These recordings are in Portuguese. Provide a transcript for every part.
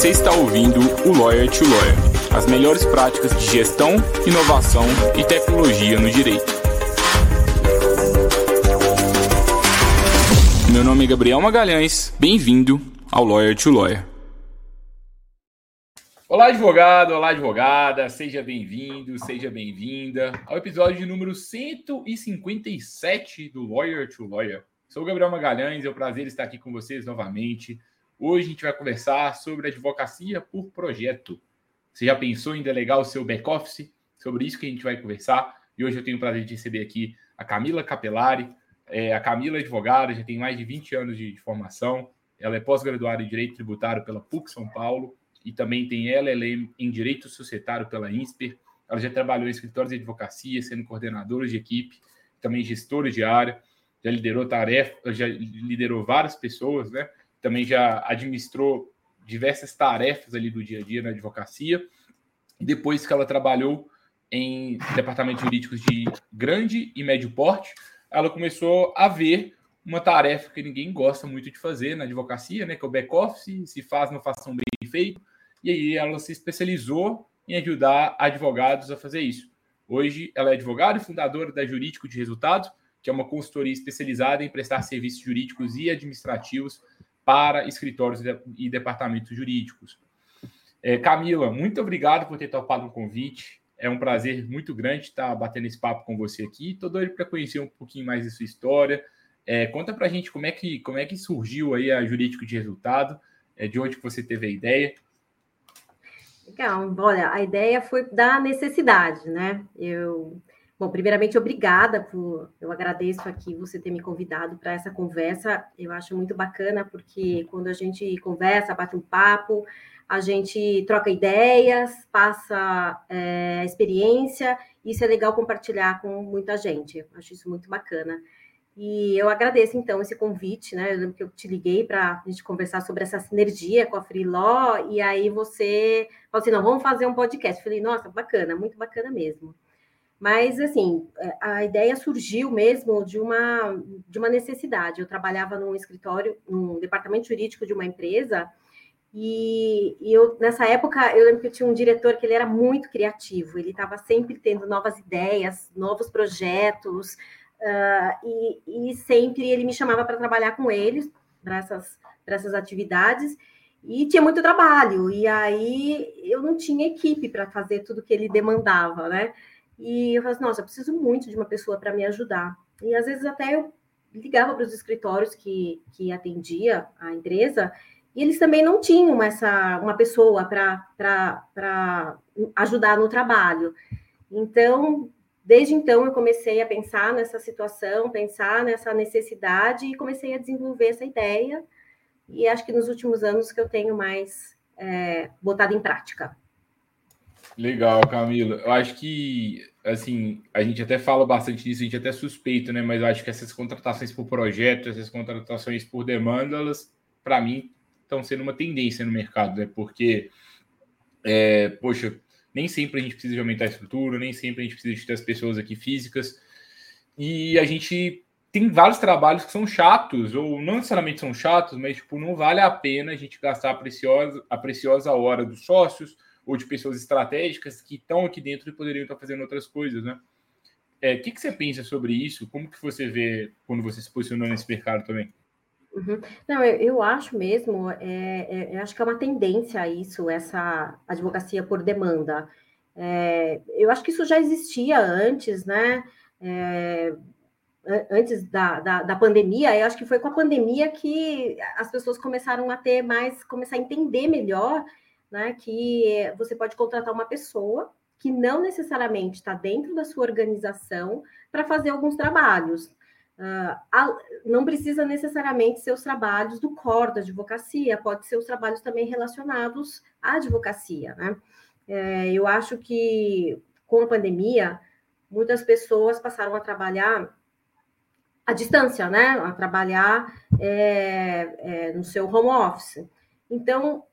Você está ouvindo o Lawyer to Lawyer, as melhores práticas de gestão, inovação e tecnologia no direito. Meu nome é Gabriel Magalhães, bem-vindo ao Lawyer to Lawyer. Olá, advogado, olá, advogada, seja bem-vindo, seja bem-vinda ao episódio de número 157 do Lawyer to Lawyer. Sou o Gabriel Magalhães, é um prazer estar aqui com vocês novamente. Hoje a gente vai conversar sobre advocacia por projeto. Você já pensou em delegar o seu back-office? Sobre isso que a gente vai conversar. E hoje eu tenho o prazer de receber aqui a Camila Capelari. É, a Camila é advogada, já tem mais de 20 anos de, formação. Ela é pós-graduada em Direito Tributário pela PUC São Paulo e também tem LLM em Direito Societário pela INSPER. Ela já trabalhou em escritórios de advocacia, sendo coordenadora de equipe, também gestora de área, já liderou tarefa, já liderou várias pessoas, né? Também já administrou diversas tarefas ali do dia a dia na advocacia. Depois que ela trabalhou em departamentos jurídicos de grande e médio porte, ela começou a ver uma tarefa que ninguém gosta muito de fazer na advocacia, né, que é o back-office, se faz, não façam bem feito, e aí ela se especializou em ajudar advogados a fazer isso. Hoje ela é advogada e fundadora da Jurídico de Resultados, que é uma consultoria especializada em prestar serviços jurídicos e administrativos para escritórios e departamentos jurídicos. É, Camila, muito obrigado por ter topado o convite. É um prazer muito grande estar batendo esse papo com você aqui. Estou doido para conhecer um pouquinho mais da sua história. É, conta para a gente como é, que, como é que surgiu aí a Jurídico de Resultado, é, de onde você teve a ideia. Legal, olha, a ideia foi da necessidade, né? Eu Bom, primeiramente, obrigada por. Eu agradeço aqui você ter me convidado para essa conversa. Eu acho muito bacana, porque quando a gente conversa, bate um papo, a gente troca ideias, passa é, experiência, isso é legal compartilhar com muita gente. Eu acho isso muito bacana. E eu agradeço, então, esse convite, né? Eu lembro que eu te liguei para a gente conversar sobre essa sinergia com a Freeló, e aí você falou assim: não, vamos fazer um podcast. Eu falei, nossa, bacana, muito bacana mesmo. Mas, assim, é, a ideia surgiu mesmo de uma, de uma necessidade. Eu trabalhava num escritório, num departamento jurídico de uma empresa, e, e, eu, nessa época, eu lembro que eu tinha um diretor que ele era muito criativo, ele estava sempre tendo novas ideias, novos projetos, uh, e, e, sempre ele me chamava para trabalhar com ele, para essas, essas atividades, e tinha muito trabalho, e aí eu não tinha equipe para fazer tudo que ele demandava, né? E eu falei assim, nossa, eu preciso muito de uma pessoa para me ajudar. E às vezes até eu ligava para os escritórios que, que atendia a empresa, e eles também não tinham essa uma pessoa para ajudar no trabalho. Então, desde então, eu comecei a pensar nessa situação, pensar nessa necessidade e comecei a desenvolver essa ideia. E acho que nos últimos anos que eu tenho mais é, botado em prática. Legal, Camila. Eu acho que, assim, a gente até fala bastante disso, a gente até suspeita, né? Mas eu acho que essas contratações por projeto, essas contratações por demanda, elas, para mim, estão sendo uma tendência no mercado, né? Porque, é, poxa, nem sempre a gente precisa de aumentar a estrutura, nem sempre a gente precisa de ter as pessoas aqui físicas. E a gente tem vários trabalhos que são chatos, ou não necessariamente são chatos, mas, tipo, não vale a pena a gente gastar a preciosa, a preciosa hora dos sócios ou de pessoas estratégicas que estão aqui dentro e poderiam estar fazendo outras coisas, né? É, o que, que você pensa sobre isso? Como que você vê quando você se posicionou nesse mercado também? Uhum. Não, eu, eu, acho mesmo, é, é, eu acho que é uma tendência isso, essa advocacia por demanda. É, eu acho que isso já existia antes, né? É, antes da, da, da, pandemia, eu acho que foi com a pandemia que as pessoas começaram a ter mais, começar a entender melhor né, que você pode contratar uma pessoa que não necessariamente está dentro da sua organização para fazer alguns trabalhos. Uh, não precisa necessariamente ser os trabalhos do core da advocacia, pode ser os trabalhos também relacionados à advocacia. Né? É, eu acho que com a pandemia, muitas pessoas passaram a trabalhar à distância, né? A trabalhar é, é, no seu home office. Então,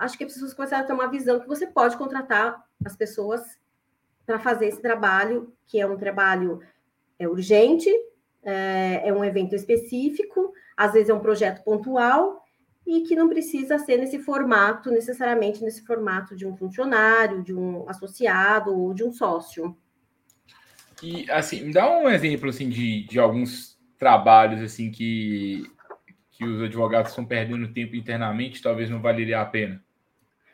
acho que as pessoas começaram a ter uma visão que você pode contratar as pessoas para fazer esse trabalho, que é um trabalho é urgente, é, é, um evento específico, às vezes é um projeto pontual, e que não precisa ser nesse formato, necessariamente nesse formato de um funcionário, de um associado ou de um sócio. E, assim, me dá um exemplo, assim, de, de alguns trabalhos, assim, que, que os advogados estão perdendo tempo internamente, talvez não valeria a pena.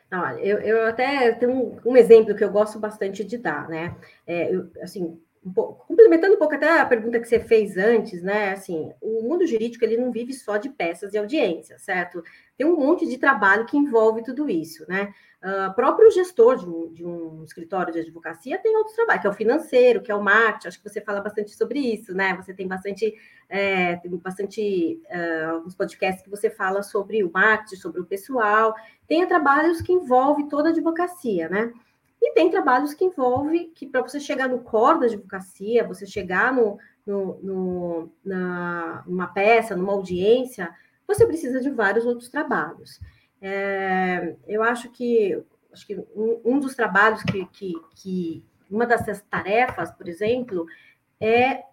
Não, eu, eu até tenho um, um, exemplo que eu gosto bastante de dar, né? É, eu, assim, complementando um pouco até a pergunta que você fez antes, né? Assim, o mundo jurídico ele não vive só de peças e audiência, certo? Tem um monte de trabalho que envolve tudo isso, né? Uh, próprio gestor de um, de um, escritório de advocacia tem outros trabalhos, que é o financeiro, que é o marketing. Acho que você fala bastante sobre isso, né? Você tem bastante, é, tem bastante uh, uns podcasts que você fala sobre o marketing, sobre o pessoal. Tem trabalhos que envolvem toda a advocacia, né? E tem trabalhos que envolve que para você chegar no core da advocacia, você chegar no, no, no, na, numa peça, numa audiência, você precisa de vários outros trabalhos. É, eu acho que acho que um, um dos trabalhos que, que, que uma dessas tarefas, por exemplo, é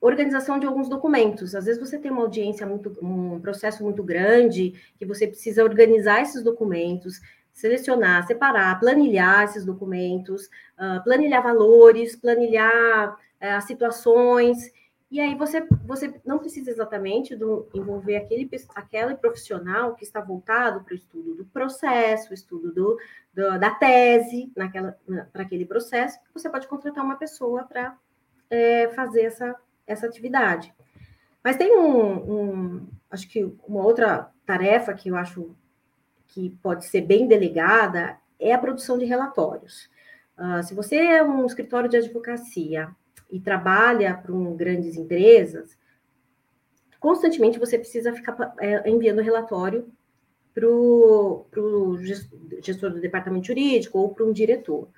organização de alguns documentos. Às vezes você tem uma audiência muito, um processo muito grande, que você precisa organizar esses documentos, selecionar, separar, planilhar esses documentos, uh, planilhar valores, planilhar uh, situações, e aí você, você não precisa exatamente do, envolver aquele, aquele profissional que está voltado para o estudo do processo, estudo do, do da tese, naquela para aquele processo, você pode contratar uma pessoa para é, fazer essa, essa atividade. Mas tem um, um, acho que uma outra tarefa que eu acho que pode ser bem delegada é a produção de relatórios. Uh, se você é um escritório de advocacia e trabalha para um, grandes empresas, constantemente você precisa ficar é, enviando relatório para o gestor do departamento jurídico ou para um diretor.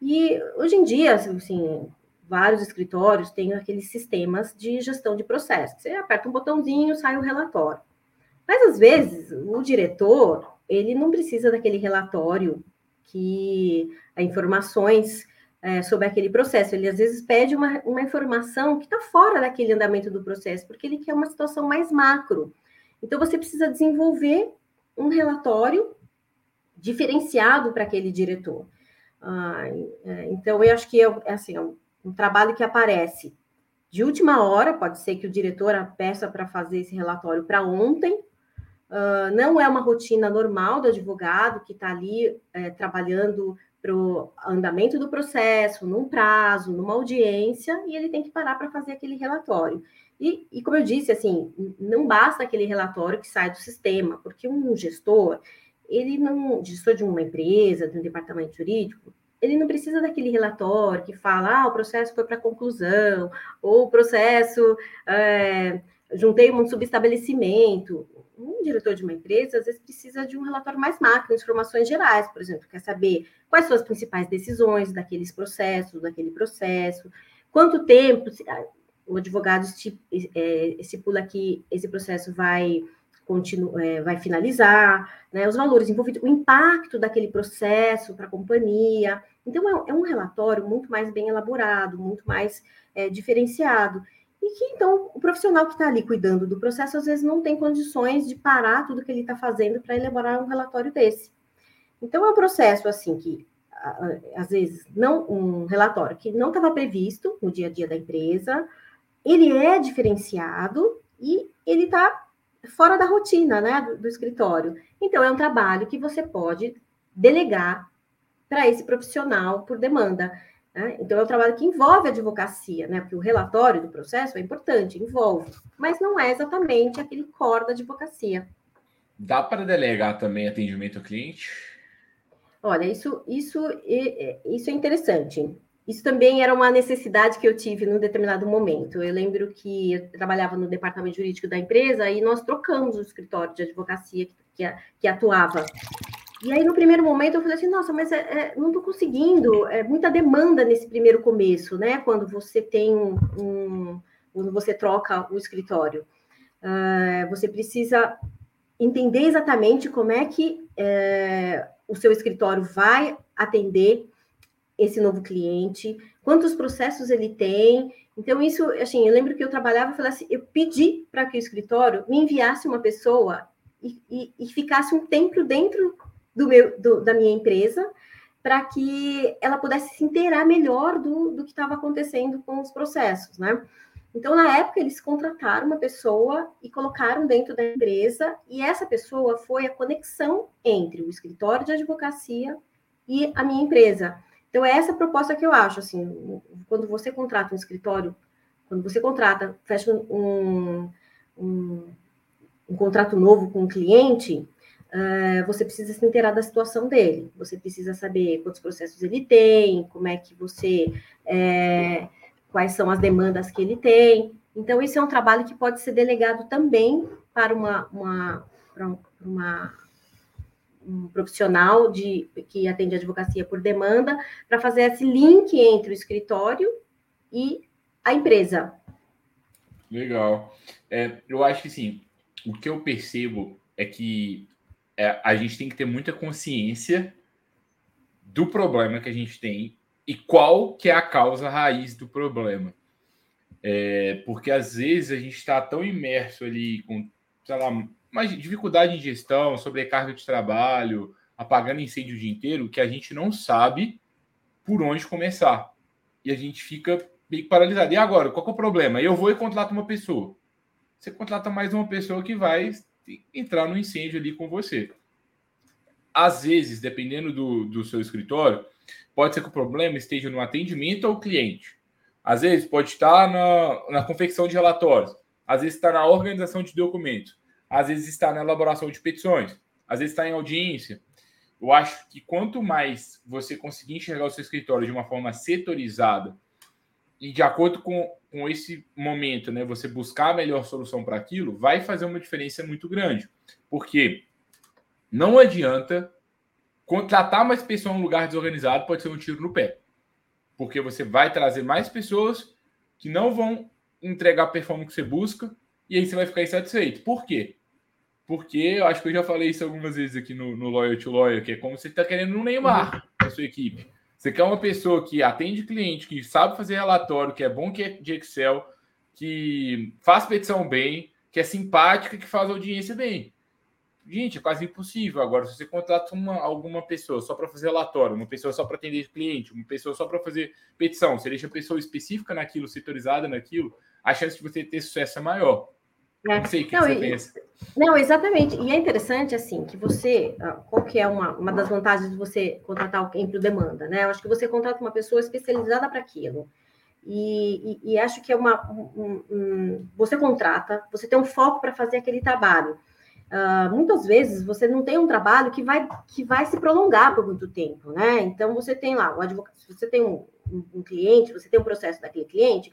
E hoje em dia, assim, vários escritórios têm aqueles sistemas de gestão de processos. Você aperta um botãozinho, sai o relatório. Mas às vezes o diretor ele não precisa daquele relatório que informações é, sobre aquele processo. Ele às vezes pede uma, uma informação que está fora daquele andamento do processo, porque ele quer uma situação mais macro. Então você precisa desenvolver um relatório diferenciado para aquele diretor. Ah, então eu acho que é, é assim, é um, um trabalho que aparece de última hora, pode ser que o diretor peça para fazer esse relatório para ontem, Uh, não é uma rotina normal do advogado que está ali é, trabalhando para o andamento do processo, num prazo, numa audiência, e ele tem que parar para fazer aquele relatório. E, e, como eu disse, assim, não basta aquele relatório que sai do sistema, porque um gestor, ele não, gestor de uma empresa, de um departamento jurídico, ele não precisa daquele relatório que fala, ah, o processo foi para conclusão, ou o processo, é, juntei um subestabelecimento um diretor de uma empresa, às vezes, precisa de um relatório mais macro, informações gerais, por exemplo, quer saber quais são as principais decisões daqueles processos, daquele processo, quanto tempo ah, o advogado é, estipula que esse processo vai continu, é, vai finalizar, né, os valores envolvidos, o impacto daquele processo para a companhia. Então, é, é, um relatório muito mais bem elaborado, muito mais é, diferenciado. E que, então, o profissional que está ali cuidando do processo, às vezes, não tem condições de parar tudo que ele está fazendo para elaborar um relatório desse. Então, é um processo, assim, que, às vezes, não um relatório que não estava previsto no dia a dia da empresa, ele é diferenciado e ele está fora da rotina, né, do, do escritório. Então, é um trabalho que você pode delegar para esse profissional por demanda. Né? Então, é um trabalho que envolve a advocacia, né? porque o relatório do processo é importante, envolve, mas não é exatamente aquele core da advocacia. Dá para delegar também atendimento ao cliente? Olha, isso, isso, isso é interessante. Isso também era uma necessidade que eu tive num determinado momento. Eu lembro que eu trabalhava no departamento jurídico da empresa e nós trocamos o escritório de advocacia que, que atuava e aí, no primeiro momento, eu falei assim, nossa, mas é, é, não estou conseguindo, é muita demanda nesse primeiro começo, né? Quando você tem um, um quando você troca o escritório. Uh, você precisa entender exatamente como é que é, o seu escritório vai atender esse novo cliente, quantos processos ele tem. Então, isso, assim, eu lembro que eu trabalhava e falei assim, eu pedi para que o escritório me enviasse uma pessoa e, e, e ficasse um tempo dentro do meu, do, da minha empresa para que ela pudesse se inteirar melhor do, do que estava acontecendo com os processos, né? Então, na época, eles contrataram uma pessoa e colocaram dentro da empresa, e essa pessoa foi a conexão entre o escritório de advocacia e a minha empresa. Então, é essa proposta que eu acho, assim, quando você contrata um escritório, quando você contrata, fecha um, um, um contrato novo com um cliente, uh, você precisa se inteirar da situação dele, você precisa saber quantos processos ele tem, como é que você... É, quais são as demandas que ele tem. Então, isso é um trabalho que pode ser delegado também para uma, uma, para uma um profissional de, que atende advocacia por demanda, para fazer esse link entre o escritório e a empresa. Legal. É, eu acho que sim. O que eu percebo é que é, a gente tem que ter muita consciência do problema que a gente tem e qual que é a causa raiz do problema. É, porque às vezes a gente está tão imerso ali com, sei lá, uma dificuldade em gestão, sobrecarga de trabalho, apagando incêndio o dia inteiro, que a gente não sabe por onde começar. E a gente fica meio paralisado. E agora, qual é o problema? Eu vou e contrato uma pessoa. Você contrata mais uma pessoa que vai entrar no incêndio ali com você. Às vezes, dependendo do, do seu escritório, Pode ser que o problema esteja no atendimento ao cliente. Às vezes pode estar na, na confecção de relatórios. Às vezes está na organização de documentos. Às vezes está na elaboração de petições. Às vezes está em audiência. Eu acho que quanto mais você conseguir enxergar o seu escritório de uma forma setorizada e de acordo com, com esse momento, né, você buscar a melhor solução para aquilo, vai fazer uma diferença muito grande. Porque não adianta Contratar mais pessoas em um lugar desorganizado pode ser um tiro no pé. Porque você vai trazer mais pessoas que não vão entregar a performance que você busca e aí você vai ficar insatisfeito. Por quê? Porque eu acho que eu já falei isso algumas vezes aqui no, no Lawyer to Lawyer, que é como você está querendo um Neymar na sua equipe. Você quer uma pessoa que atende cliente, que sabe fazer relatório, que é bom que é de Excel, que faz petição bem, que é simpática, que faz audiência bem. Gente, é quase impossível. Agora, se você contrata uma, alguma pessoa só para fazer relatório, uma pessoa só para atender cliente, uma pessoa só para fazer petição, você deixa a pessoa específica naquilo, setorizada naquilo, a chance de você ter sucesso é maior. É. O que, não, que e. Não, exatamente. E é interessante, assim, que você. Ah, qual que é uma, uma das vantagens de você contratar alguém para demanda, né? Eu acho que você contrata uma pessoa especializada para aquilo. E, e, e, acho que é uma. Um, um, você contrata, você tem um foco para fazer aquele trabalho. Uh, muitas vezes você não tem um trabalho que vai, que vai se prolongar por muito tempo, né? Então você tem lá o advogado, se você tem um, um, um, cliente, você tem um processo daquele cliente,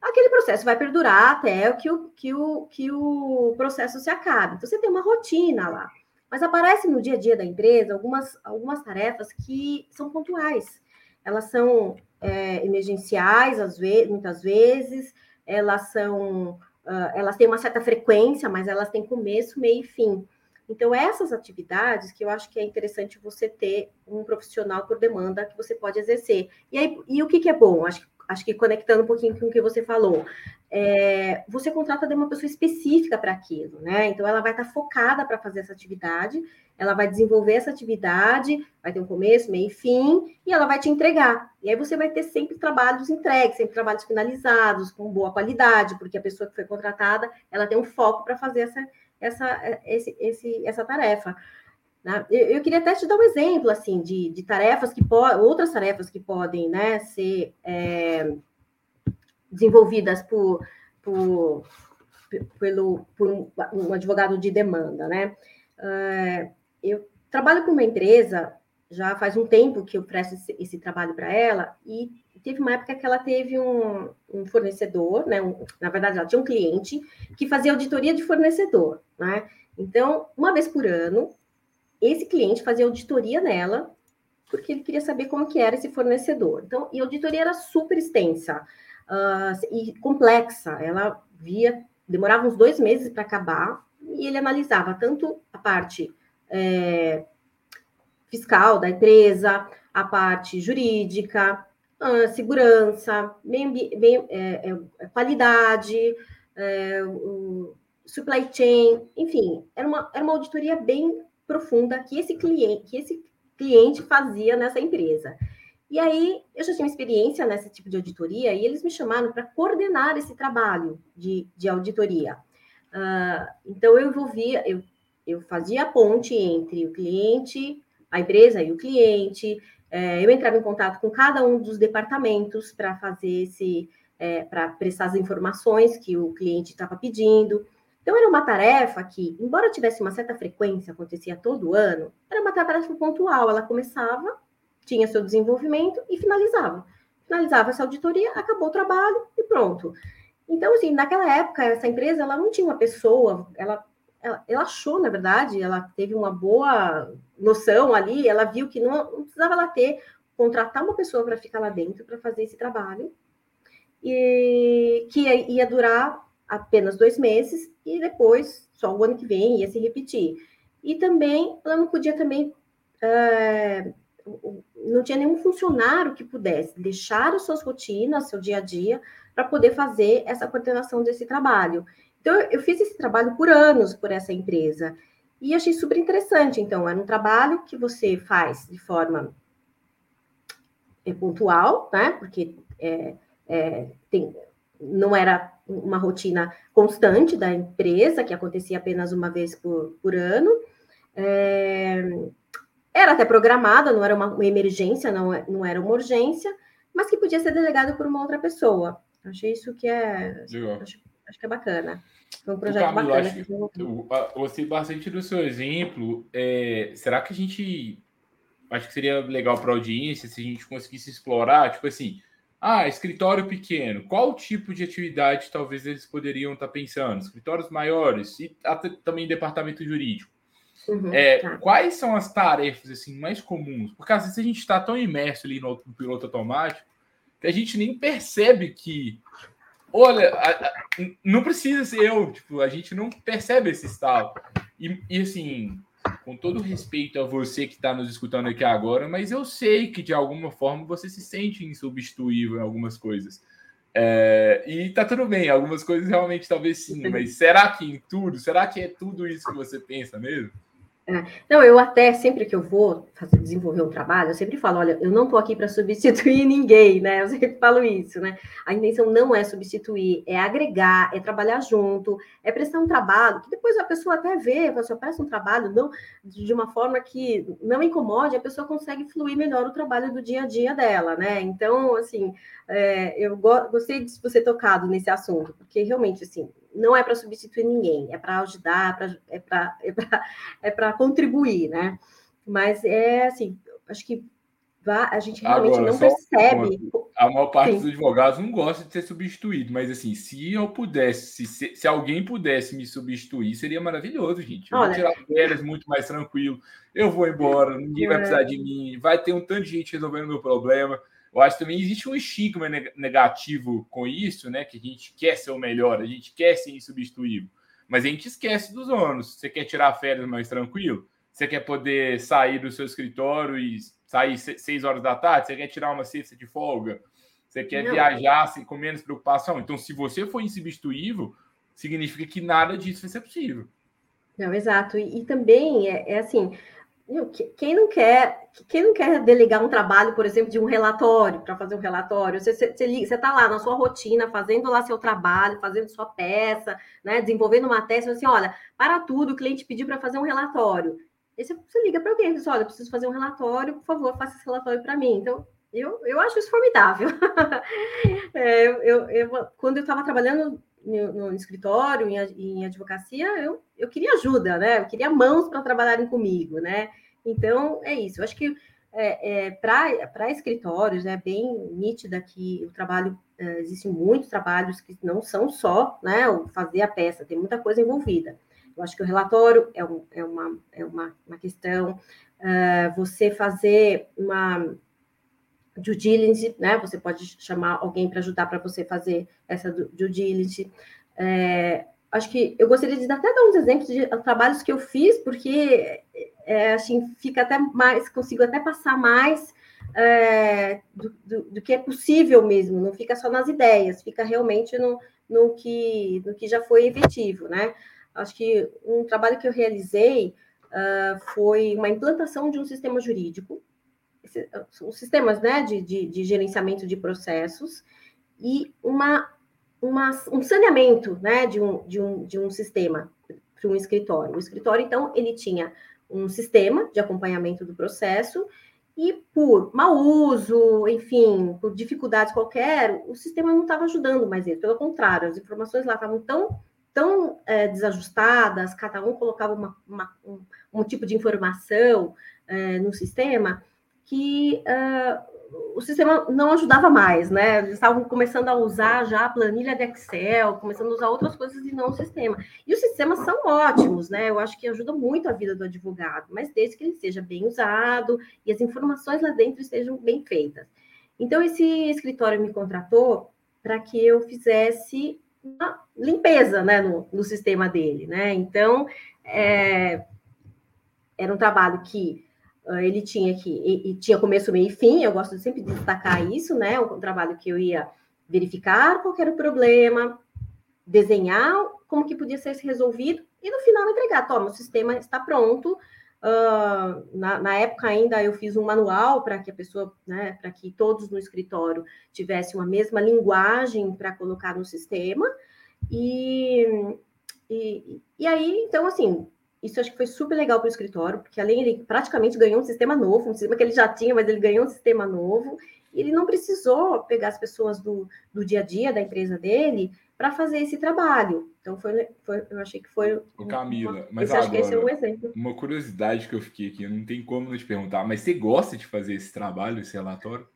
aquele processo vai perdurar até que o, que o, que o processo se acabe. Então você tem uma rotina lá. Mas aparecem no dia a dia da empresa algumas, algumas tarefas que são pontuais. Elas são é, emergenciais, às vezes, muitas vezes, elas são uh, elas têm uma certa frequência, mas elas têm começo, meio e fim. Então, essas atividades que eu acho que é interessante você ter um profissional por demanda que você pode exercer. E, aí, e o que, que é bom? Acho, acho que conectando um pouquinho com o que você falou, é, você contrata de uma pessoa específica para aquilo, né? Então, ela vai estar focada para fazer essa atividade, ela vai desenvolver essa atividade, vai ter um começo, meio e fim, e ela vai te entregar. E aí você vai ter sempre trabalhos entregues, sempre trabalhos finalizados, com boa qualidade, porque a pessoa que foi contratada, ela tem um foco para fazer essa, essa, esse, esse, essa tarefa. Né? Eu, eu, queria até te dar um exemplo, assim, de, de tarefas que podem, outras tarefas que podem, né, ser... É, desenvolvidas por, por, pelo, por um, um advogado de demanda, né? Uh, eu trabalho com uma empresa, já faz um tempo que eu presto esse, esse trabalho para ela, e teve uma época que ela teve um, um fornecedor, né? Um, na verdade, ela tinha um cliente que fazia auditoria de fornecedor, né? Então, uma vez por ano, esse cliente fazia auditoria nela, porque ele queria saber como que era esse fornecedor. Então, e a auditoria era super extensa uh, e complexa. Ela via, demorava uns dois meses para acabar, e ele analisava tanto a parte é, fiscal da empresa, a parte jurídica, uh, segurança, meio, é, é, qualidade, é, o, supply chain, enfim, era uma, era uma auditoria bem profunda que esse cliente, que esse cliente fazia nessa empresa. E aí, eu já tinha experiência nesse tipo de auditoria e eles me chamaram para coordenar esse trabalho de, de auditoria. Uh, então, eu envolvia, eu, eu fazia a ponte entre o cliente, a empresa e o cliente, é, eu entrava em contato com cada um dos departamentos para fazer esse, é, para prestar as informações que o cliente estava pedindo. Então, era uma tarefa que, embora tivesse uma certa frequência, acontecia todo ano, era uma tarefa pontual. Ela começava, tinha seu desenvolvimento e finalizava. Finalizava essa auditoria, acabou o trabalho e pronto. Então, assim, naquela época, essa empresa, ela não tinha uma pessoa, ela, ela, ela achou, na verdade, ela teve uma boa noção ali, ela viu que não, não precisava ela ter, contratar uma pessoa para ficar lá dentro, para fazer esse trabalho, e que ia, ia durar apenas dois meses, e depois, só o ano que vem, ia se repetir. E também, ela não podia também... É, não tinha nenhum funcionário que pudesse deixar as suas rotinas, seu dia a dia, para poder fazer essa coordenação desse trabalho. Então, eu fiz esse trabalho por anos por essa empresa e achei super interessante. Então, era um trabalho que você faz de forma é, pontual, né? Porque é, é, tem, não era uma rotina constante da empresa, que acontecia apenas uma vez por, por ano. É, era até programada, não era uma, uma emergência, não, não era uma urgência, mas que podia ser delegado por uma outra pessoa. Achei isso que é. Acho, acho, que é bacana. Foi um projeto Camilo, bacana. Acho, eu, gostei bastante do seu exemplo. É, será que a gente. Acho que seria legal para a audiência se a gente conseguisse explorar, tipo assim, ah, escritório pequeno, qual tipo de atividade talvez eles poderiam estar tá pensando? Escritórios maiores e até também departamento jurídico. Uhum, é, tá. Quais são as tarefas assim mais comuns? Porque às vezes a gente está tão imerso ali no, no piloto automático que a gente nem percebe que, olha, a, a, não precisa ser eu, tipo, a gente não percebe esse estalo. E, e assim, com todo respeito a você que está nos escutando aqui agora, mas eu sei que de alguma forma você se sente insubstituível em algumas coisas. É, e tá tudo bem, algumas coisas realmente talvez sim, mas será que em tudo? Será que é tudo isso que você pensa mesmo? É. Não, eu até, sempre que eu vou fazer, desenvolver um trabalho, eu sempre falo, olha, eu não estou aqui para substituir ninguém, né? Eu sempre falo isso, né? A intenção não é substituir, é agregar, é trabalhar junto, é prestar um trabalho, que depois a pessoa até vê, pessoa presta um trabalho não, de uma forma que não incomode, a pessoa consegue fluir melhor o trabalho do dia a dia dela, né? Então, assim, é, eu go gostei de você tocado nesse assunto, porque realmente, assim, não é para substituir ninguém, é para ajudar, é para é é é contribuir, né? Mas é assim, acho que a gente realmente Agora, não percebe. Uma, a maior parte Sim. dos advogados não gosta de ser substituído, mas assim, se eu pudesse, se, se alguém pudesse me substituir, seria maravilhoso, gente. Eu Olha, vou tirar férias muito mais tranquilo, eu vou embora, ninguém vai precisar de mim, vai ter um tanto de gente resolvendo meu problema. Eu acho que também existe um estigma negativo com isso, né? Que a gente quer ser o melhor, a gente quer ser insubstituível. Mas a gente esquece dos ônus. Você quer tirar férias mais tranquilo? Você quer poder sair do seu escritório e sair seis horas da tarde? Você quer tirar uma sexta de folga? Você quer Não. viajar assim, com menos preocupação? Então, se você for insubstituível, significa que nada disso vai ser possível. Não, exato. E, e também é, é assim, quem não quer, quem não quer delegar um trabalho, por exemplo, de um relatório, para fazer um relatório? Você está lá na sua rotina, fazendo lá seu trabalho, fazendo sua peça, né, desenvolvendo uma tese, assim, olha, para tudo, o cliente pediu para fazer um relatório. Aí você, você liga para alguém e diz, olha, eu preciso fazer um relatório, por favor, faça esse relatório para mim. Então, eu, eu acho isso formidável. é, eu, eu, quando eu estava trabalhando no, no escritório, em, em, advocacia, eu, eu queria ajuda, né? Eu queria mãos para trabalharem comigo, né? Então, é isso. Eu acho que é, é, para escritórios é bem nítida que o trabalho, é, existem muitos trabalhos que não são só né, fazer a peça, tem muita coisa envolvida. Eu acho que o relatório é, um, é, uma, é uma, uma questão, uh, você fazer uma due diligence, né? Você pode chamar alguém para ajudar para você fazer essa due diligence. É, acho que eu gostaria de até dar uns exemplos de trabalhos que eu fiz, porque é, assim fica até mais, consigo até passar mais é, do, do, do, que é possível mesmo, não fica só nas ideias, fica realmente no, no, que, no que já foi efetivo, né? acho que um trabalho que eu realizei uh, foi uma implantação de um sistema jurídico, os sistemas né, de, de, de, gerenciamento de processos, e uma, uma, um saneamento né, de, um, de, um, de um sistema para um escritório. O escritório, então, ele tinha um sistema de acompanhamento do processo e por mau uso, enfim, por dificuldades qualquer, o sistema não estava ajudando mais ele. Pelo contrário, as informações lá estavam tão, tão é, desajustadas, cada um colocava uma, uma, um, um, tipo de informação é, no sistema, que uh, o sistema não ajudava mais, né? Eles estavam começando a usar já a planilha de Excel, começando a usar outras coisas e não o sistema. E os sistemas são ótimos, né? Eu acho que ajuda muito a vida do advogado, mas desde que ele seja bem usado e as informações lá dentro estejam bem feitas. Então, esse escritório me contratou para que eu fizesse uma limpeza né, no, no sistema dele, né? Então, é, era um trabalho que ele tinha que e, e, tinha começo, meio e fim. Eu gosto sempre de destacar isso, né? Um trabalho que eu ia verificar qual era o problema, desenhar como que podia ser resolvido e no final entregar. Toma, o sistema está pronto. Uh, na, na, época ainda eu fiz um manual para que a pessoa, né, para que todos no escritório tivessem uma mesma linguagem para colocar no sistema. E, e, e aí, então, assim, isso acho que foi super legal para o escritório, porque além ele praticamente ganhou um sistema novo, um sistema que ele já tinha, mas ele ganhou um sistema novo. E ele não precisou pegar as pessoas do, do dia a dia da empresa dele para fazer esse trabalho. Então foi, foi, eu achei que foi. Ô Camila, uma, mas agora, acho que esse é um exemplo. Uma curiosidade que eu fiquei aqui, não tem como não te perguntar, mas você gosta de fazer esse trabalho, esse relatório?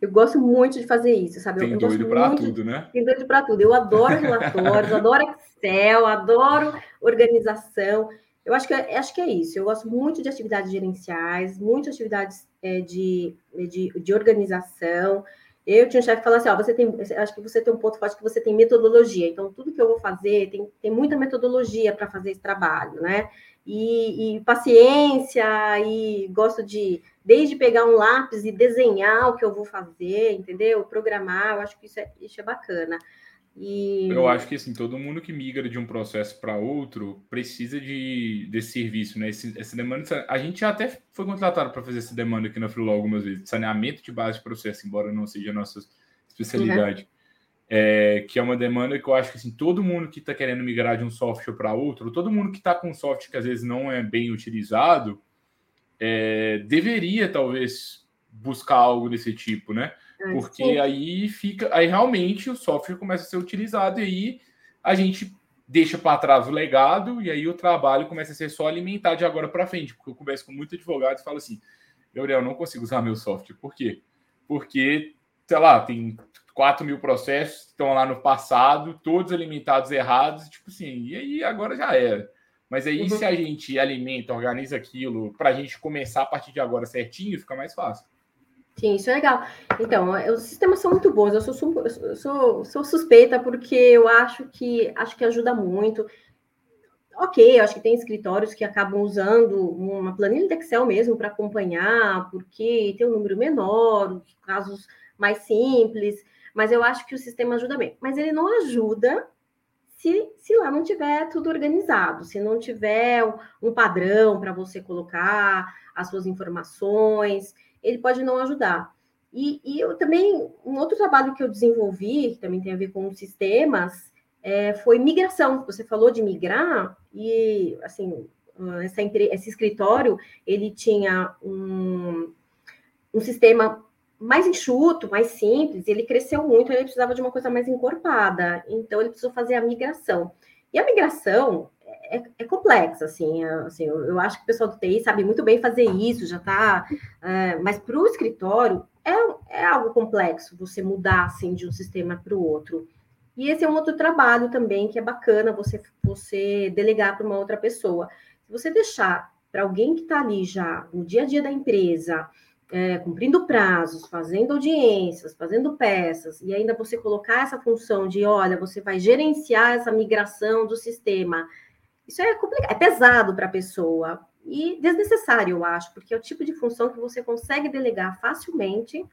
Eu gosto muito de fazer isso, sabe? Tem eu, doido para tudo, né? Tem doido para tudo. Eu adoro relatórios, adoro Excel, adoro organização. Eu acho que, é, acho que é isso. Eu gosto muito de atividades gerenciais, muito de atividades é, de, de, de, organização. Eu tinha um chefe que falava assim: ó, você tem, acho que você tem um ponto forte que você tem metodologia. Então, tudo que eu vou fazer tem, tem muita metodologia para fazer esse trabalho, né? E, e, paciência, e gosto de, desde pegar um lápis e desenhar o que eu vou fazer, entendeu? Programar, eu acho que isso é, isso é bacana. E... Eu acho que assim, todo mundo que migra de um processo para outro precisa de, desse serviço, né? Esse, essa demanda. A gente já até foi contratado para fazer essa demanda aqui na Freelog algumas vezes, saneamento de base de processo, embora não seja a nossa especialidade. Uhum. É, que é uma demanda que eu acho que assim, todo mundo que está querendo migrar de um software para outro, todo mundo que está com um software que às vezes não é bem utilizado, é, deveria talvez buscar algo desse tipo, né? É, Porque Sim. aí fica, aí realmente o software começa a ser utilizado e aí a gente deixa para trás o legado e aí o trabalho começa a ser só alimentado de agora para frente. Porque eu converso com muitos advogados e falo assim: Gabriel, não consigo usar meu software. Por quê? Porque, sei lá, tem 4 mil processos que estão lá no passado, todos alimentados errados, tipo assim, e aí agora já era. Mas aí, uhum. se a gente alimenta, organiza aquilo, para a gente começar a partir de agora certinho, fica mais fácil. Sim, isso é legal. Então, os sistemas são muito bons. Eu sou, sou, sou suspeita porque eu acho que acho que ajuda muito. Ok, acho que tem escritórios que acabam usando uma planilha de Excel mesmo para acompanhar, porque tem um número menor, casos mais simples, mas eu acho que o sistema ajuda bem. Mas ele não ajuda se, se lá não tiver tudo organizado, se não tiver um padrão para você colocar as suas informações ele pode não ajudar. E, e, eu também, um outro trabalho que eu desenvolvi, que também tem a ver com sistemas, é, foi migração. Você falou de migrar, e assim, essa, esse escritório, ele tinha um, um sistema mais enxuto, mais simples, ele cresceu muito, ele precisava de uma coisa mais encorpada, então ele precisou fazer a migração. E a migração, é, é complexa, assim, é, assim eu, eu, acho que o pessoal do TI sabe muito bem fazer isso, já está, é, mas para o escritório é, é algo complexo você mudar, assim, de um sistema para o outro. E esse é um outro trabalho também que é bacana você, você delegar para uma outra pessoa. Se você deixar para alguém que está ali já no dia a dia da empresa, é, cumprindo prazos, fazendo audiências, fazendo peças, e ainda você colocar essa função de, olha, você vai gerenciar essa migração do sistema isso é complicado, é pesado para a pessoa e desnecessário, eu acho, porque é o tipo de função que você consegue delegar facilmente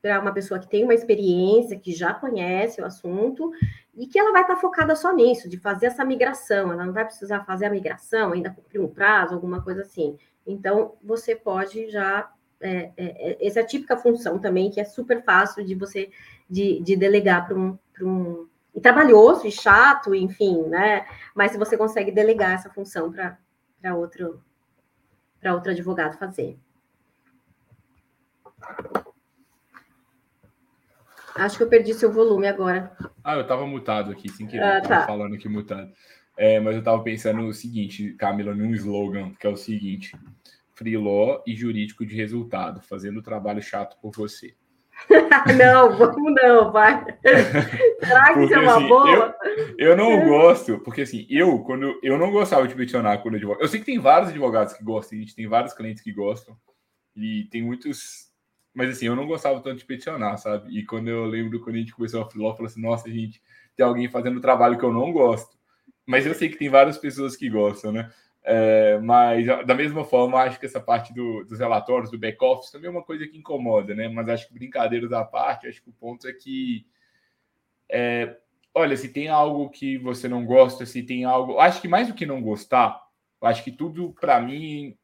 para uma pessoa que tem uma experiência, que já conhece o assunto, e que ela vai estar focada só nisso, de fazer essa migração, ela não vai precisar fazer a migração, ainda cumprir um prazo, alguma coisa assim. Então, você pode já. É, é, é essa é a típica função também, que é super fácil de você de, de delegar para um, um. E trabalhoso e chato, enfim, né? Mas se você consegue delegar essa função para outro, outro advogado fazer. Acho que eu perdi seu volume agora. Ah, eu estava mutado aqui, sem querer. Ah, tá. falando aqui mutado. É, mas eu estava pensando o seguinte, Camila, num slogan, que é o seguinte: Freeló e jurídico de resultado, fazendo o trabalho chato por você. não, vamos não, vai. Será que isso é uma assim, boa? Eu, eu, não gosto, porque assim, eu, quando eu não gostava de peticionar quando advogado. Eu sei que tem vários advogados que gostam, a gente tem vários clientes que gostam, e tem muitos mas assim, eu não gostava tanto de peticionar, sabe? E quando eu lembro quando a gente começou a freeló, eu falei assim, nossa, gente, tem alguém fazendo trabalho que eu não gosto. Mas eu sei que tem várias pessoas que gostam, né? É, mas da mesma forma, acho que essa parte do, dos relatórios, do back-office, também é uma coisa que incomoda, né? Mas acho que brincadeiras à parte, acho que o ponto é que. É, olha, se tem algo que você não gosta, se tem algo. Acho que mais do que não gostar, acho que tudo, para mim,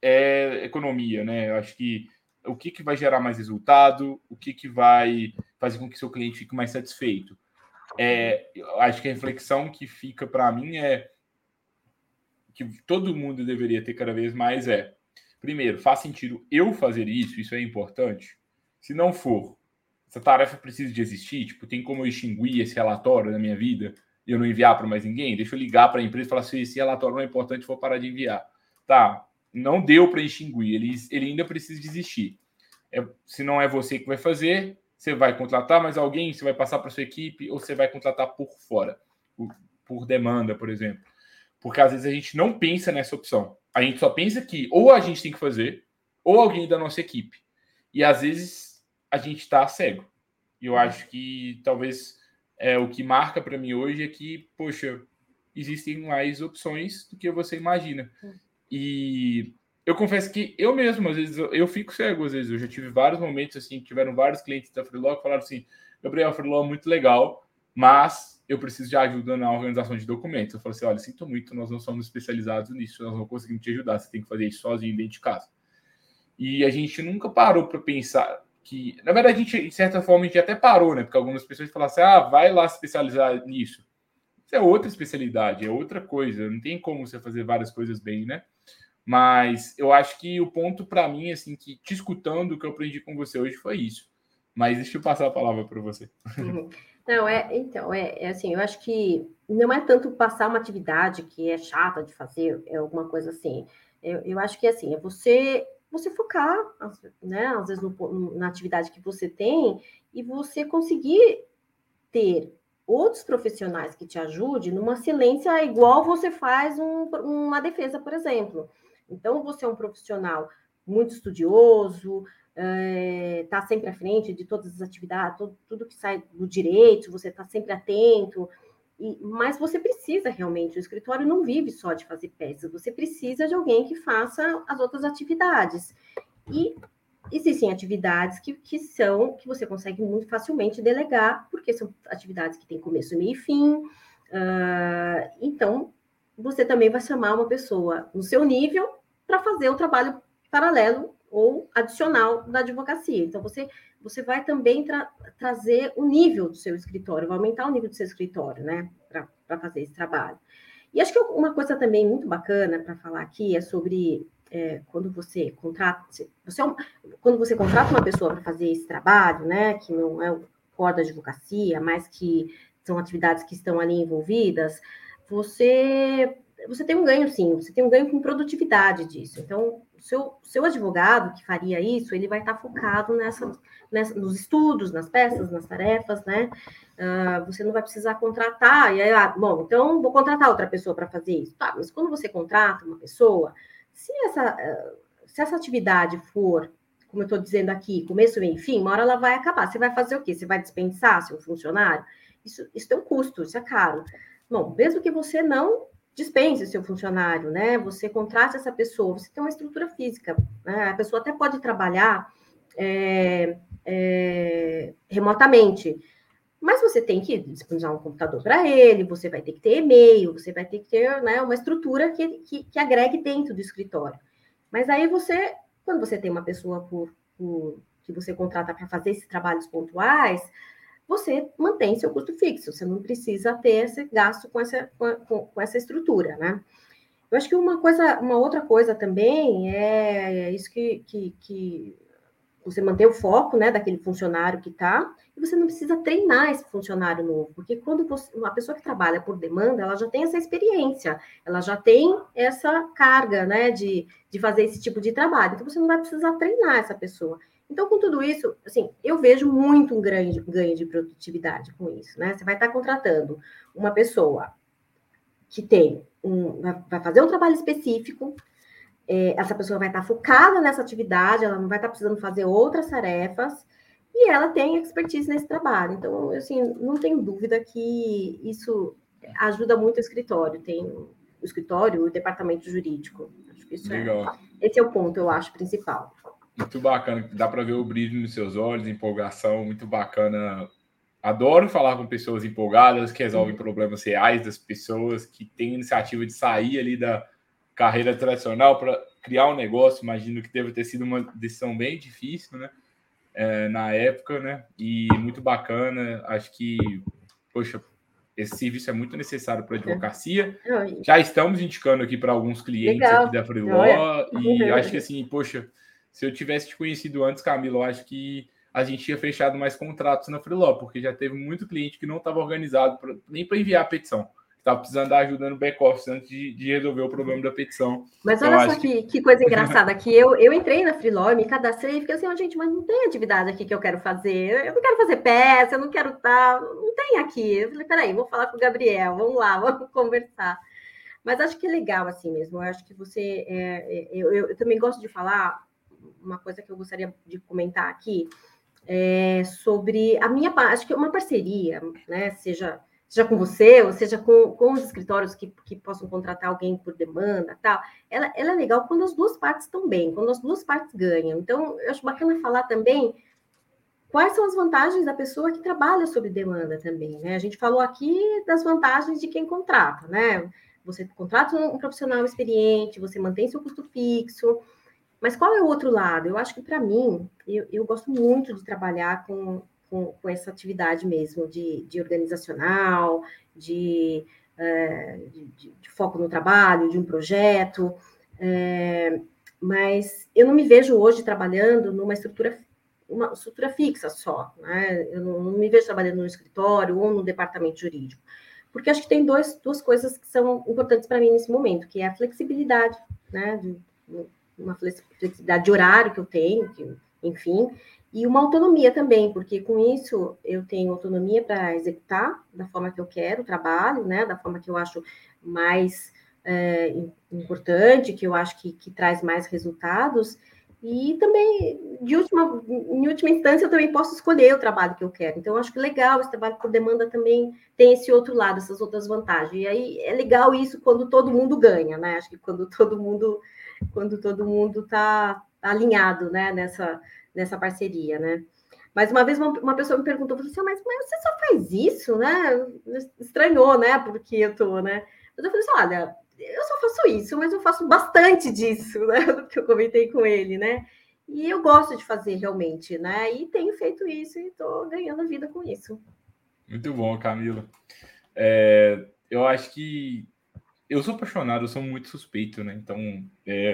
é economia, né? Acho que o que, que vai gerar mais resultado, o que, que vai fazer com que seu cliente fique mais satisfeito. É, acho que a reflexão que fica para mim é que todo mundo deveria ter cada vez mais é, primeiro, faz sentido eu fazer isso, isso é importante. Se não for, essa tarefa precisa de existir, tipo, tem como eu extinguir esse relatório na minha vida e eu não enviar para mais ninguém? Deixa eu ligar para a empresa e falar assim, esse relatório não é importante, vou parar de enviar. Tá, não deu para extinguir, ele, ele ainda precisa de existir. É, se não é você que vai fazer, você vai contratar mais alguém, você vai passar para sua equipe ou você vai contratar por fora, por, por demanda, por exemplo. Porque às vezes a gente não pensa nessa opção. A gente só pensa que ou a gente tem que fazer, ou alguém da nossa equipe. E às vezes a gente está cego. E eu acho que talvez é, o que marca para mim hoje é que, poxa, existem mais opções do que você imagina. E eu confesso que eu mesmo, às vezes, eu, fico cego, às vezes. Eu já tive vários momentos, assim, tiveram vários clientes da Freelog que falaram assim, Gabriel, a Freelog é muito legal, mas eu preciso de ajuda na organização de documentos. Eu falo assim, olha, sinto muito, nós não somos especializados nisso, nós não conseguimos te ajudar, você tem que fazer isso sozinho dentro de casa. E a gente nunca parou para pensar que, na verdade, a gente, de certa forma, a gente até parou, né? Porque algumas pessoas falam assim, ah, vai lá se especializar nisso. Isso é outra especialidade, é outra coisa. Não tem como você fazer várias coisas bem, né? Mas eu acho que o ponto para mim, assim, que te escutando, o que eu aprendi com você hoje foi isso. Mas deixa eu passar a palavra para você. Uhum. Não, é, então, é, é, assim, eu acho que não é tanto passar uma atividade que é chata de fazer, é alguma coisa assim. Eu, eu acho que, assim, é você, você focar, né, às vezes, no, na atividade que você tem e você conseguir ter outros profissionais que te ajudem numa silência igual você faz um, uma defesa, por exemplo. Então, você é um profissional muito estudioso, está é, sempre à frente de todas as atividades, tudo, tudo que sai do direito, você está sempre atento. E, mas você precisa realmente, o escritório não vive só de fazer peças, você precisa de alguém que faça as outras atividades. E existem atividades que, que são que você consegue muito facilmente delegar, porque são atividades que têm começo, meio e fim. Uh, então, você também vai chamar uma pessoa no seu nível para fazer o trabalho paralelo ou adicional da advocacia. Então, você, você vai também tra trazer o nível do seu escritório, vai aumentar o nível do seu escritório, né, para fazer esse trabalho. E acho que uma coisa também muito bacana para falar aqui é sobre é, quando você contrata, você, é quando você contrata uma pessoa para fazer esse trabalho, né, que não é o core da advocacia, mas que são atividades que estão ali envolvidas, você você tem um ganho sim, você tem um ganho com produtividade disso. Então, seu, seu advogado que faria isso, ele vai estar focado nessa, nessa nos estudos, nas peças, nas tarefas, né? Uh, você não vai precisar contratar, e aí, ah, bom, então vou contratar outra pessoa para fazer isso. Tá, mas quando você contrata uma pessoa, se essa, uh, se essa atividade for, como eu estou dizendo aqui, começo, meio e fim, uma hora ela vai acabar. Você vai fazer o quê? Você vai dispensar seu funcionário? Isso, isso tem um custo, isso é caro. Bom, mesmo que você não dispense seu funcionário, né? Você contrate essa pessoa, você tem uma estrutura física, né? A pessoa até pode trabalhar é, é, remotamente, Mas você tem que disponibilizar um computador para ele, você vai ter que ter e-mail, você vai ter que ter né, uma estrutura que, que, que, agregue dentro do escritório. Mas aí você, quando você tem uma pessoa por, por que você contrata para fazer esses trabalhos pontuais, você mantém seu custo fixo, você não precisa ter esse gasto com essa, com, com essa estrutura, né? Eu acho que uma coisa, uma outra coisa também é isso que, que, que você manter o foco né, daquele funcionário que está, e você não precisa treinar esse funcionário novo, porque quando você, uma pessoa que trabalha por demanda, ela já tem essa experiência, ela já tem essa carga né, de, de fazer esse tipo de trabalho, então você não vai precisar treinar essa pessoa. Então, com tudo isso, assim, eu vejo muito um grande ganho de produtividade com isso, né? Você vai estar contratando uma pessoa que tem um, vai fazer um trabalho específico, é, essa pessoa vai estar focada nessa atividade, ela não vai estar precisando fazer outras tarefas, e ela tem expertise nesse trabalho. Então, assim, não tenho dúvida que isso ajuda muito o escritório. Tem o escritório e o departamento jurídico. Acho que isso é Legal. é. Esse é o ponto, eu acho, principal. Muito bacana, dá para ver o brilho nos seus olhos, empolgação, muito bacana. Adoro falar com pessoas empolgadas, que resolvem problemas reais das pessoas, que têm iniciativa de sair ali da, carreira tradicional para criar um negócio. Imagino que deve ter sido uma decisão bem difícil, né? É, na época, né? E muito bacana. Acho que, poxa, esse serviço é muito necessário para a advocacia. Já estamos indicando aqui para alguns clientes da Freeló. E acho que assim, poxa, se eu tivesse te conhecido antes, Camilo, eu acho que a gente tinha fechado mais contratos na Freeló, porque já teve muito cliente que não estava organizado pra, nem para enviar a petição estava precisando da ajuda no back-office antes de, de, resolver o problema da petição. Mas olha só que, que... coisa engraçada, que eu, eu entrei na Freeló, me cadastrei e fiquei assim, oh, gente, mas não tem atividade aqui que eu quero fazer, eu não quero fazer peça, eu não quero estar, não tem aqui. Eu falei, peraí, vou falar com o Gabriel, vamos lá, vamos conversar. Mas acho que é legal assim mesmo, eu acho que você, é, é, eu, eu, eu também gosto de falar, uma coisa que eu gostaria de comentar aqui, é sobre a minha, acho que uma parceria, né, seja seja com você, ou seja com, com os escritórios que, que possam contratar alguém por demanda, tal, ela, ela é legal quando as duas partes estão bem, quando as duas partes ganham. Então, eu acho bacana falar também quais são as vantagens da pessoa que trabalha sob demanda também, né? A gente falou aqui das vantagens de quem contrata, né? Você contrata um profissional experiente, você mantém seu custo fixo, mas qual é o outro lado? Eu acho que, para mim, eu, eu gosto muito de trabalhar com com, com essa atividade mesmo de, de organizacional, de, é, de, de, foco no trabalho, de um projeto. É, mas eu não me vejo hoje trabalhando numa estrutura uma estrutura fixa só, né? Eu não, me vejo trabalhando no escritório ou no departamento jurídico, porque acho que tem dois, duas coisas que são importantes para mim nesse momento, que é a flexibilidade, né? De, uma flexibilidade de horário que eu tenho, que, enfim, e uma autonomia também, porque com isso eu tenho autonomia para executar da forma que eu quero o trabalho, né, da forma que eu acho mais é, importante, que eu acho que, que traz mais resultados, e também, de última, em última instância, eu também posso escolher o trabalho que eu quero. Então, eu acho que legal, esse trabalho por demanda também tem esse outro lado, essas outras vantagens. E aí é legal isso quando todo mundo ganha, né? Acho que quando todo mundo, quando todo mundo está alinhado né, nessa, nessa parceria, né? Mas uma vez uma, uma pessoa me perguntou, assim, mas, mas você só faz isso, né? Estranhou, né? Porque eu tô, né? Mas eu falei assim, olha, eu só faço isso, mas eu faço bastante disso, né? Do que eu comentei com ele, né? E eu gosto de fazer realmente, né? E tenho feito isso e estou ganhando vida com isso. Muito bom, Camila. É, eu acho que eu sou apaixonado, eu sou muito suspeito, né? Então, é,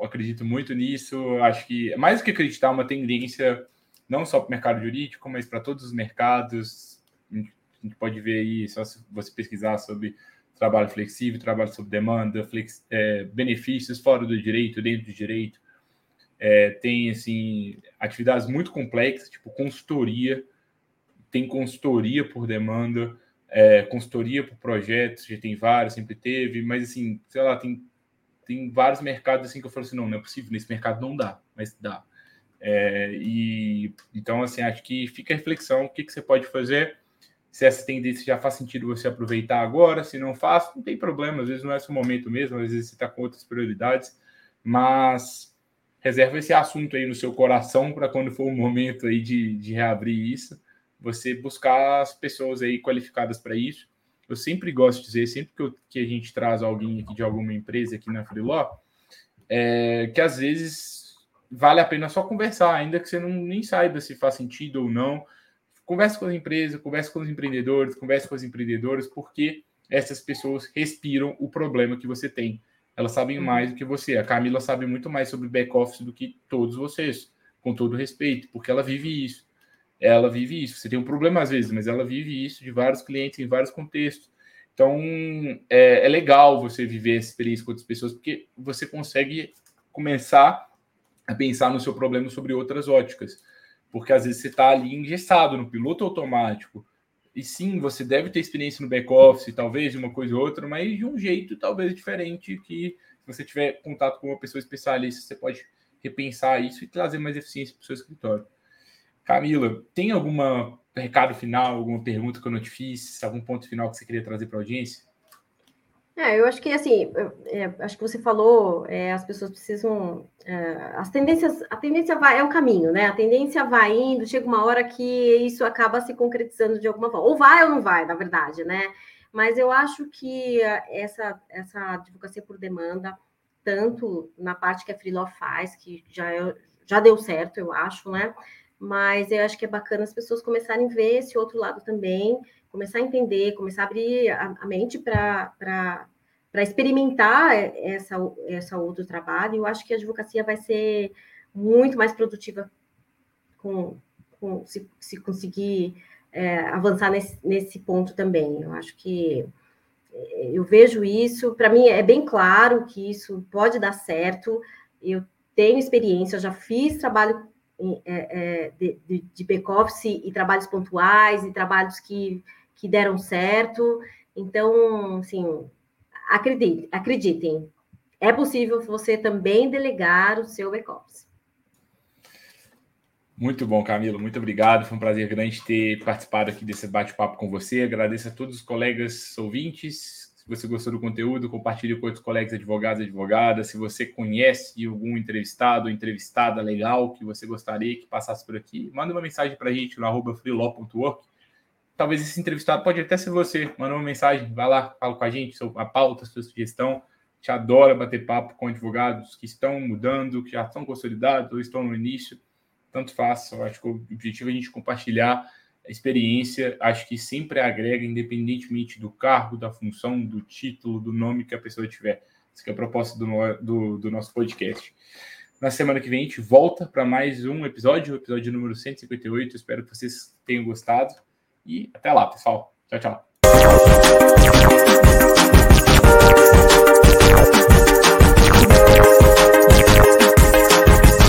acredito muito nisso. Acho que, mais do que acreditar, é uma tendência não só para o mercado jurídico, mas para todos os mercados. A gente pode ver aí, só se você pesquisar sobre trabalho flexível, trabalho sob demanda, flex, é, benefícios fora do direito, dentro do direito. É, tem, assim, atividades muito complexas, tipo consultoria, tem consultoria por demanda, é, consultoria por projetos, já tem vários, sempre teve, mas assim, sei lá, tem, tem vários mercados assim que eu falo assim, não, não é possível, nesse mercado não dá, mas dá. É, e então, assim, acho que fica a reflexão, o que, que você pode fazer, se essa tendência já faz sentido você aproveitar agora, se não faz, não tem problema, às vezes não é seu momento mesmo, às vezes você está com outras prioridades, mas reserva esse assunto aí no seu coração para quando for o momento aí de, de reabrir isso, você buscar as pessoas aí qualificadas para isso. Eu sempre gosto de dizer, sempre que, eu, que, a gente traz alguém aqui de alguma empresa aqui na Freeló, é, que às vezes vale a pena só conversar, ainda que você não nem saiba se faz sentido ou não. Converse com as empresas, converse com os empreendedores, converse com as empreendedoras, porque essas pessoas respiram o problema que você tem. Elas sabem uhum. mais do que você. A Camila sabe muito mais sobre back-office do que todos vocês, com todo respeito, porque ela vive isso. Ela vive isso. Você tem um problema às vezes, mas ela vive isso de vários clientes em vários contextos. Então, é, é legal você viver essa experiência com outras pessoas, porque você consegue começar a pensar no seu problema sobre outras óticas. Porque às vezes você está ali engessado no piloto automático. E sim, você deve ter experiência no back-office, talvez de uma coisa ou outra, mas de um jeito talvez diferente que se você tiver contato com uma pessoa especialista, você pode repensar isso e trazer mais eficiência para o seu escritório. Camila, tem algum recado final, alguma pergunta que eu não te fiz, algum ponto final que você queria trazer para a audiência? É, eu acho que assim, é, acho que você falou, é, as pessoas precisam, é, as tendências, a tendência vai, é o caminho, né? A tendência vai indo, chega uma hora que isso acaba se concretizando de alguma forma, ou vai ou não vai, na verdade, né? Mas eu acho que essa, essa advocacia por demanda, tanto na parte que a Freeló faz, que já, é, já deu certo, eu acho, né? Mas eu acho que é bacana as pessoas começarem a ver esse outro lado também, começar a entender, começar a abrir a, a mente para experimentar essa, essa outro trabalho. Eu acho que a advocacia vai ser muito mais produtiva com, com se, se conseguir é, avançar nesse, nesse ponto também. Eu acho que é, eu vejo isso, para mim é bem claro que isso pode dar certo. Eu tenho experiência, eu já fiz trabalho é, é, de, de, back-office e trabalhos pontuais e trabalhos que que deram certo. Então, assim, acreditem, acreditem, é possível você também delegar o seu back-office. Muito bom, Camilo. Muito obrigado. Foi um prazer grande ter participado aqui desse bate-papo com você. Agradeço a todos os colegas ouvintes. Se você gostou do conteúdo, compartilhe com outros colegas advogados e advogadas. Se você conhece algum entrevistado ou entrevistada legal que você gostaria que passasse por aqui, manda uma mensagem para a gente no arroba talvez esse entrevistado pode até ser você. Manda uma mensagem, vai lá, fala com a gente, a pauta, sua sugestão. Te adora bater papo com advogados que estão mudando, que já estão consolidados ou estão no início. Tanto faz. Eu acho que o objetivo é a gente compartilhar a experiência. Acho que sempre agrega, independentemente do cargo, da função, do título, do nome que a pessoa tiver. Essa é a proposta do, do, do nosso podcast. Na semana que vem a gente volta para mais um episódio, o episódio número 158. Espero que vocês tenham gostado. E até lá, pessoal. Tchau, tchau.